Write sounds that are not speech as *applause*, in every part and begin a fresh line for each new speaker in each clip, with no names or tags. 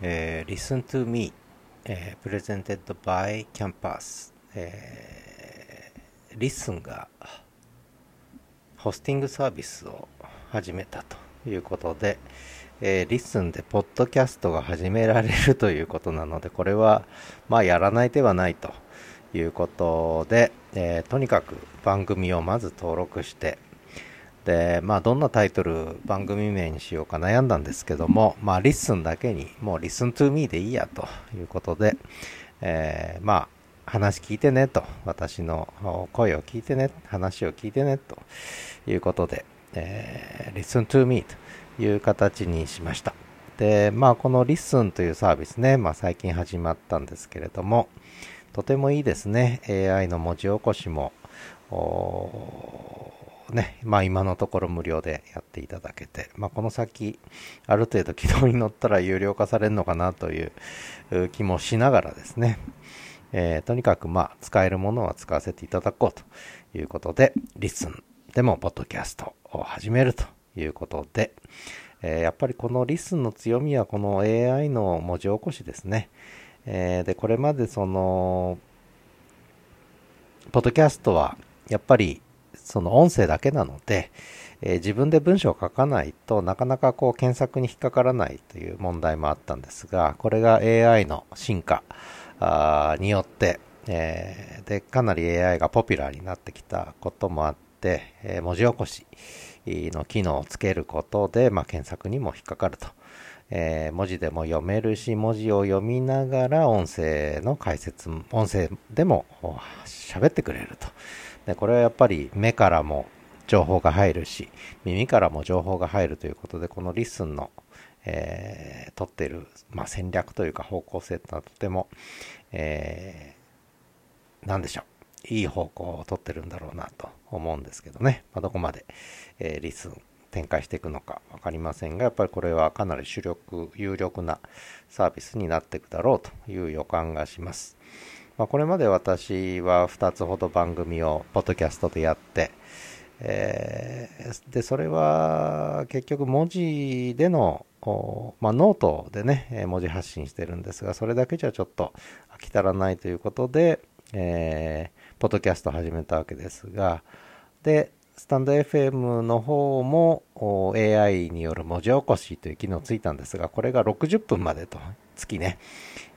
えー、Listen to Me、えー、Presented by Campus、えー、Listen がホスティングサービスを始めたということで、えー、Listen でポッドキャストが始められるということなので、これは、まあ、やらない手はないということで、えー、とにかく番組をまず登録して、まあ、どんなタイトル、番組名にしようか悩んだんですけども、まあ、 Listen だけに、もう Listen to me でいいやということで、えー、まあ、話聞いてねと、私の声を聞いてね、話を聞いてねということで、えー、Listen to me という形にしました。で、まあ、この Listen というサービスね、まあ、最近始まったんですけれども、とてもいいですね。AI の文字起こしも、ね、まあ今のところ無料でやっていただけて、まあこの先、ある程度軌道に乗ったら有料化されるのかなという気もしながらですね、えー、とにかくまあ使えるものは使わせていただこうということで、リスンでもポッドキャストを始めるということで、えー、やっぱりこのリスンの強みはこの AI の文字起こしですね。えー、で、これまでその、ポッドキャストはやっぱりその音声だけなので、えー、自分で文章を書かないとなかなかこう検索に引っかからないという問題もあったんですが、これが AI の進化によって、えー、で、かなり AI がポピュラーになってきたこともあって、えー、文字起こしの機能をつけることで、まあ、検索にも引っかかると。えー、文字でも読めるし、文字を読みながら音声の解説、音声でも喋ってくれると。でこれはやっぱり目からも情報が入るし、耳からも情報が入るということで、この Listen の、えー、取っている、まあ、戦略というか方向性というのはとても、えー、なんでしょう。いい方向を取ってるんだろうなと思うんですけどね。まあ、どこまで、えー、 Listen 展開していくのか分かりませんが、やっぱりこれはかなり主力、有力なサービスになっていくだろうという予感がします。まあ、これまで私は2つほど番組をポッドキャストでやって、えー、でそれは結局文字での、まあ、ノートでね文字発信してるんですがそれだけじゃちょっと飽き足らないということで、えー、ポッドキャスト始めたわけですがでスタンド FM の方も AI による文字起こしという機能ついたんですがこれが60分までと月ね。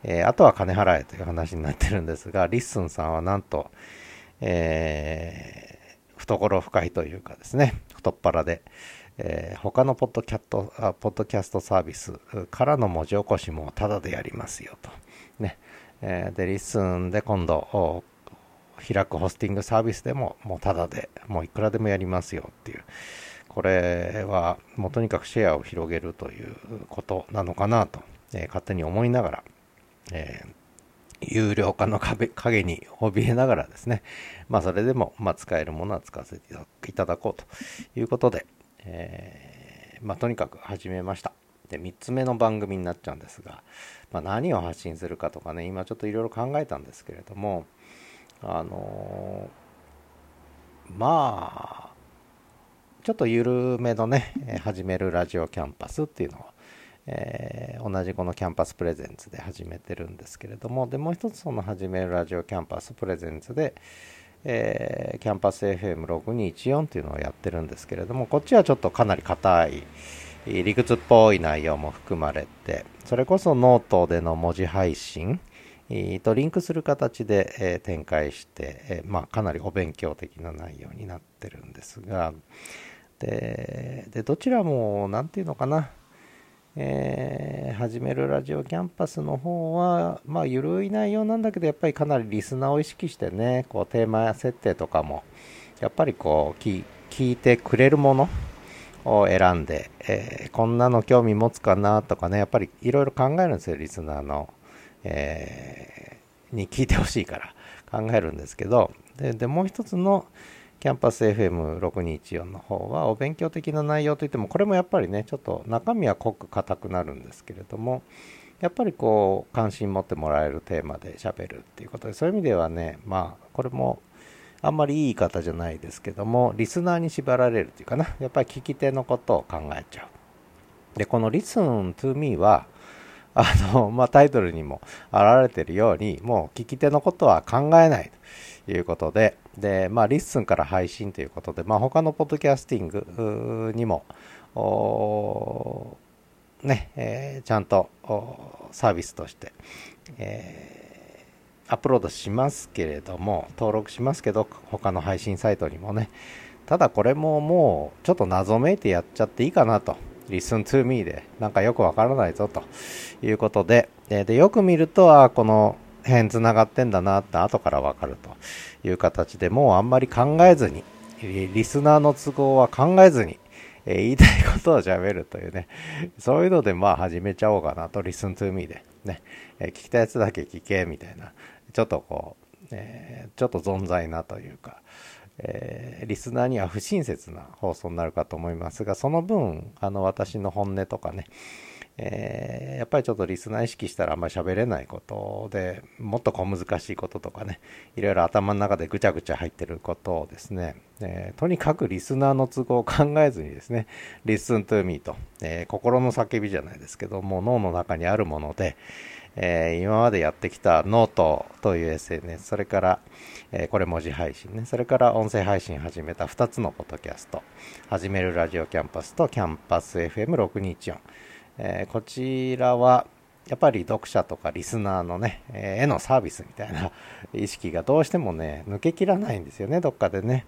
えー、あとは金払えという話になってるんですが、 Listen さんはなんと、えー、懐深いというかですね、太っ腹で、えー、他のポッドキャットあポッドキャストサービスからの文字起こしもタダでやりますよと。ね。えー、で、 Listen で今度、開くホスティングサービスでももうタダで、もういくらでもやりますよっていう。これはもうとにかくシェアを広げるということなのかなと、えー、勝手に思いながら、えー有料化の壁影に怯えながらですね、まあそれでも、まあ、使えるものは使わせていただこうということで、えー、まあとにかく始めました。で、3つ目の番組になっちゃうんですが、まあ、何を発信するかとかね、今ちょっといろいろ考えたんですけれども、あのー、まあ、ちょっと緩めのね、始めるラジオキャンパスっていうのをえー、同じこの Campus presents で始めてるんですけれどもでもう一つその始めるラジオキャンパス presents で、えー、キャンパス FM6214 っていうのをやってるんですけれどもこっちはちょっとかなり硬い理屈っぽい内容も含まれてそれこそノートでの文字配信とリンクする形で、え、展開して、え、まあ、かなりお勉強的な内容になってるんですがででどちらも何て言うのかなえー、始めるラジオキャンパスの方は、まあ、ゆるい内容なんだけど、やっぱりかなりリスナーを意識してね、こう、テーマ設定とかも、やっぱりこう、聞いてくれるものを選んで、えー、こんなの興味持つかなとかね、やっぱりいろいろ考えるんですよ、リスナーの、えー、に聞いてほしいから考えるんですけど、で、でもう一つの、キャンパス FM6214 の方はお勉強的な内容といってもこれもやっぱりねちょっと中身は濃く硬くなるんですけれどもやっぱりこう関心持ってもらえるテーマで喋るっていうことでそういう意味ではねまあこれもあんまりいい言い方じゃないですけどもリスナーに縛られるっていうかなやっぱり聞き手のことを考えちゃう。でこの Listen to me はあの、まあ、タイトルにも表れているように、もう聞き手のことは考えないということで、で、まあ、 LISTEN から配信ということで、まあ、他のポッドキャスティングにも、ね、えー、ちゃんとサービスとして、えー、アップロードしますけれども、登録しますけど、他の配信サイトにもね、ただこれももうちょっと謎めいてやっちゃっていいかなと。Listen to me で、なんかよくわからないぞということで、で、よく見ると、あこの辺繋がってんだなって後からわかるという形でもうあんまり考えずに、リスナーの都合は考えずに、え言いたいことを喋るというね、そういうのでまあ始めちゃおうかなと、listen to me でね、え聞きたやつだけ聞けみたいな、ちょっとこう、えー、ちょっと存在なというか、えー、リスナーには不親切な放送になるかと思いますが、その分、あの、私の本音とかね、えー、やっぱりちょっとリスナー意識したらあんまり喋れないことで、もっと小難しいこととかね、いろいろ頭の中でぐちゃぐちゃ入ってることをですね、えー、とにかくリスナーの都合を考えずにですね、listen to me と、え、心の叫びじゃないですけども、脳の中にあるもので、えー、今までやってきたノートという SNS、それから、えー、これ文字配信ね、それから音声配信始めた2つのポッドキャスト、始めるラジオキャンパスとキャンパス FM624、えー、こちらは、やっぱり読者とかリスナーのね、えー、へのサービスみたいな *laughs* 意識がどうしてもね、抜けきらないんですよね、どっかでね。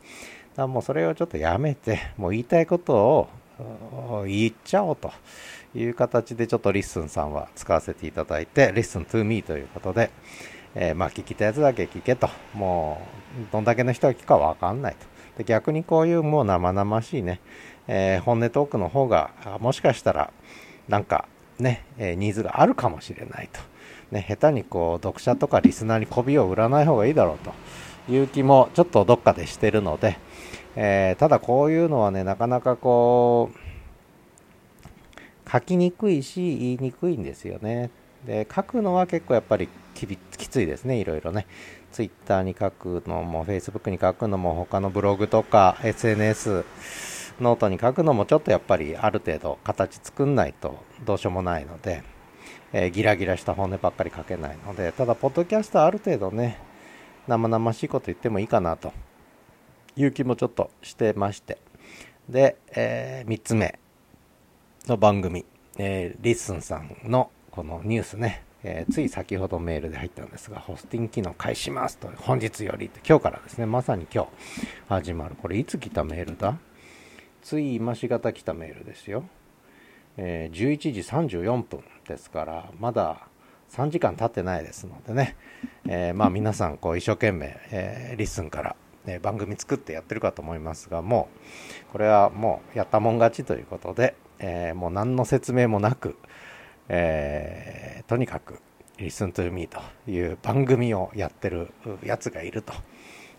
だからもうそれをちょっとやめて、もう言いたいことを言っちゃおうという形でちょっと LISTEN さんは使わせていただいて、listen to me ということで、えー、まあ聞きたいやつだけ聞けと、もうどんだけの人が聞くかわかんないと。で逆にこういうもう生々しいね、えー、本音トークの方が、もしかしたらなんかね、えー、ニーズがあるかもしれないと。ね、下手にこう読者とかリスナーに媚びを売らない方がいいだろうという気もちょっとどっかでしてるので、えー、ただこういうのはね、なかなかこう、書きにくいし、言いにくいんですよね。で、書くのは結構やっぱりききついですね、いろいろね。ツイッターに書くのも、フェイスブックに書くのも、他のブログとか SNS、 note に書くのもちょっとやっぱりある程度形作んないとどうしようもないので、えー、ギラギラした本音ばっかり書けないので、ただ、ポッドキャストはある程度ね、生々しいこと言ってもいいかなという気もちょっとしてまして。で、えー、3つ目の番組、えー、 LISTEN さんのこのニュースね、えー、つい先ほどメールで入ったんですが、ホスティング機能開始しますと、本日より今日からですね、まさに今日始まる。これいつ来たメールだ？つい今しがた来たメールですよ。えー、11時34分ですから、まだ3時間経ってないですのでね、えー、まあ皆さんこう一生懸命、えー、 LISTEN からね、番組作ってやってるかと思いますが、もう、これはもうやったもん勝ちということで、えー、もう何の説明もなく、えー、とにかく、Listen to Me という番組をやってるやつがいると、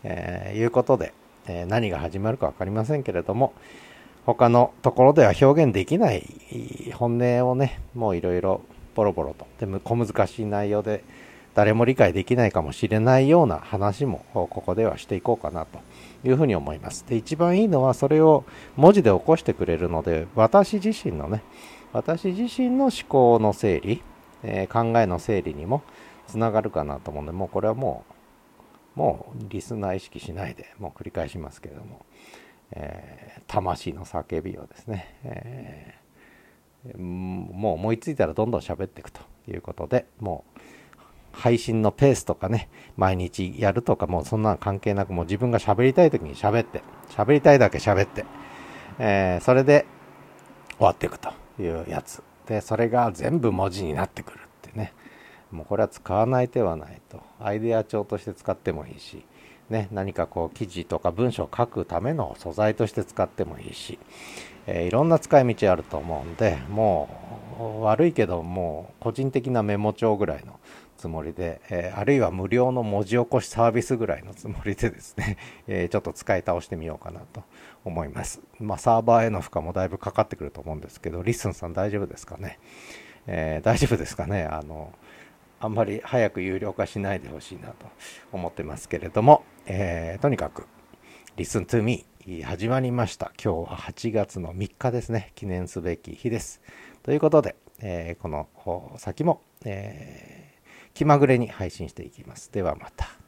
えー、いうことで、え、何が始まるか分かりませんけれども、他のところでは表現できない本音をね、もういろいろボロボロと、でも小難しい内容で、誰も理解できないかもしれないような話もここではしていこうかなというふうに思います。で、一番いいのはそれを文字で起こしてくれるので、私自身のね、私自身の思考の整理、えー、考えの整理にもつながるかなと思うので、もうこれはもう、もうリスナー意識しないで、もう繰り返しますけれども、えー、魂の叫びをですね、えー、もう思いついたらどんどん喋っていくということで、もう配信のペースとかね、毎日やるとかもうそんなの関係なく、もう自分が喋りたい時に喋って、喋りたいだけ喋って、えー、それで終わっていくというやつ。で、それが全部文字になってくるってね。もうこれは使わない手はないと。アイデア帳として使ってもいいし、ね、何かこう記事とか文章を書くための素材として使ってもいいし、えー、いろんな使い道あると思うんで、もう悪いけどもう個人的なメモ帳ぐらいのつもりで、えー、あるいは無料の文字起こしサービスぐらいのつもりでですね、*laughs* えー、ちょっと使い倒してみようかなと思います。まあ、サーバーへの負荷もだいぶかかってくると思うんですけど、 LISTEN さん大丈夫ですかね？えー、大丈夫ですかね？あの、あんまり早く有料化しないでほしいなと思ってますけれども、えー、とにかく、Listen to me 始まりました。今日は8月の3日ですね。記念すべき日です。ということで、えー、この先も、えー、気まぐれに配信していきます。ではまた。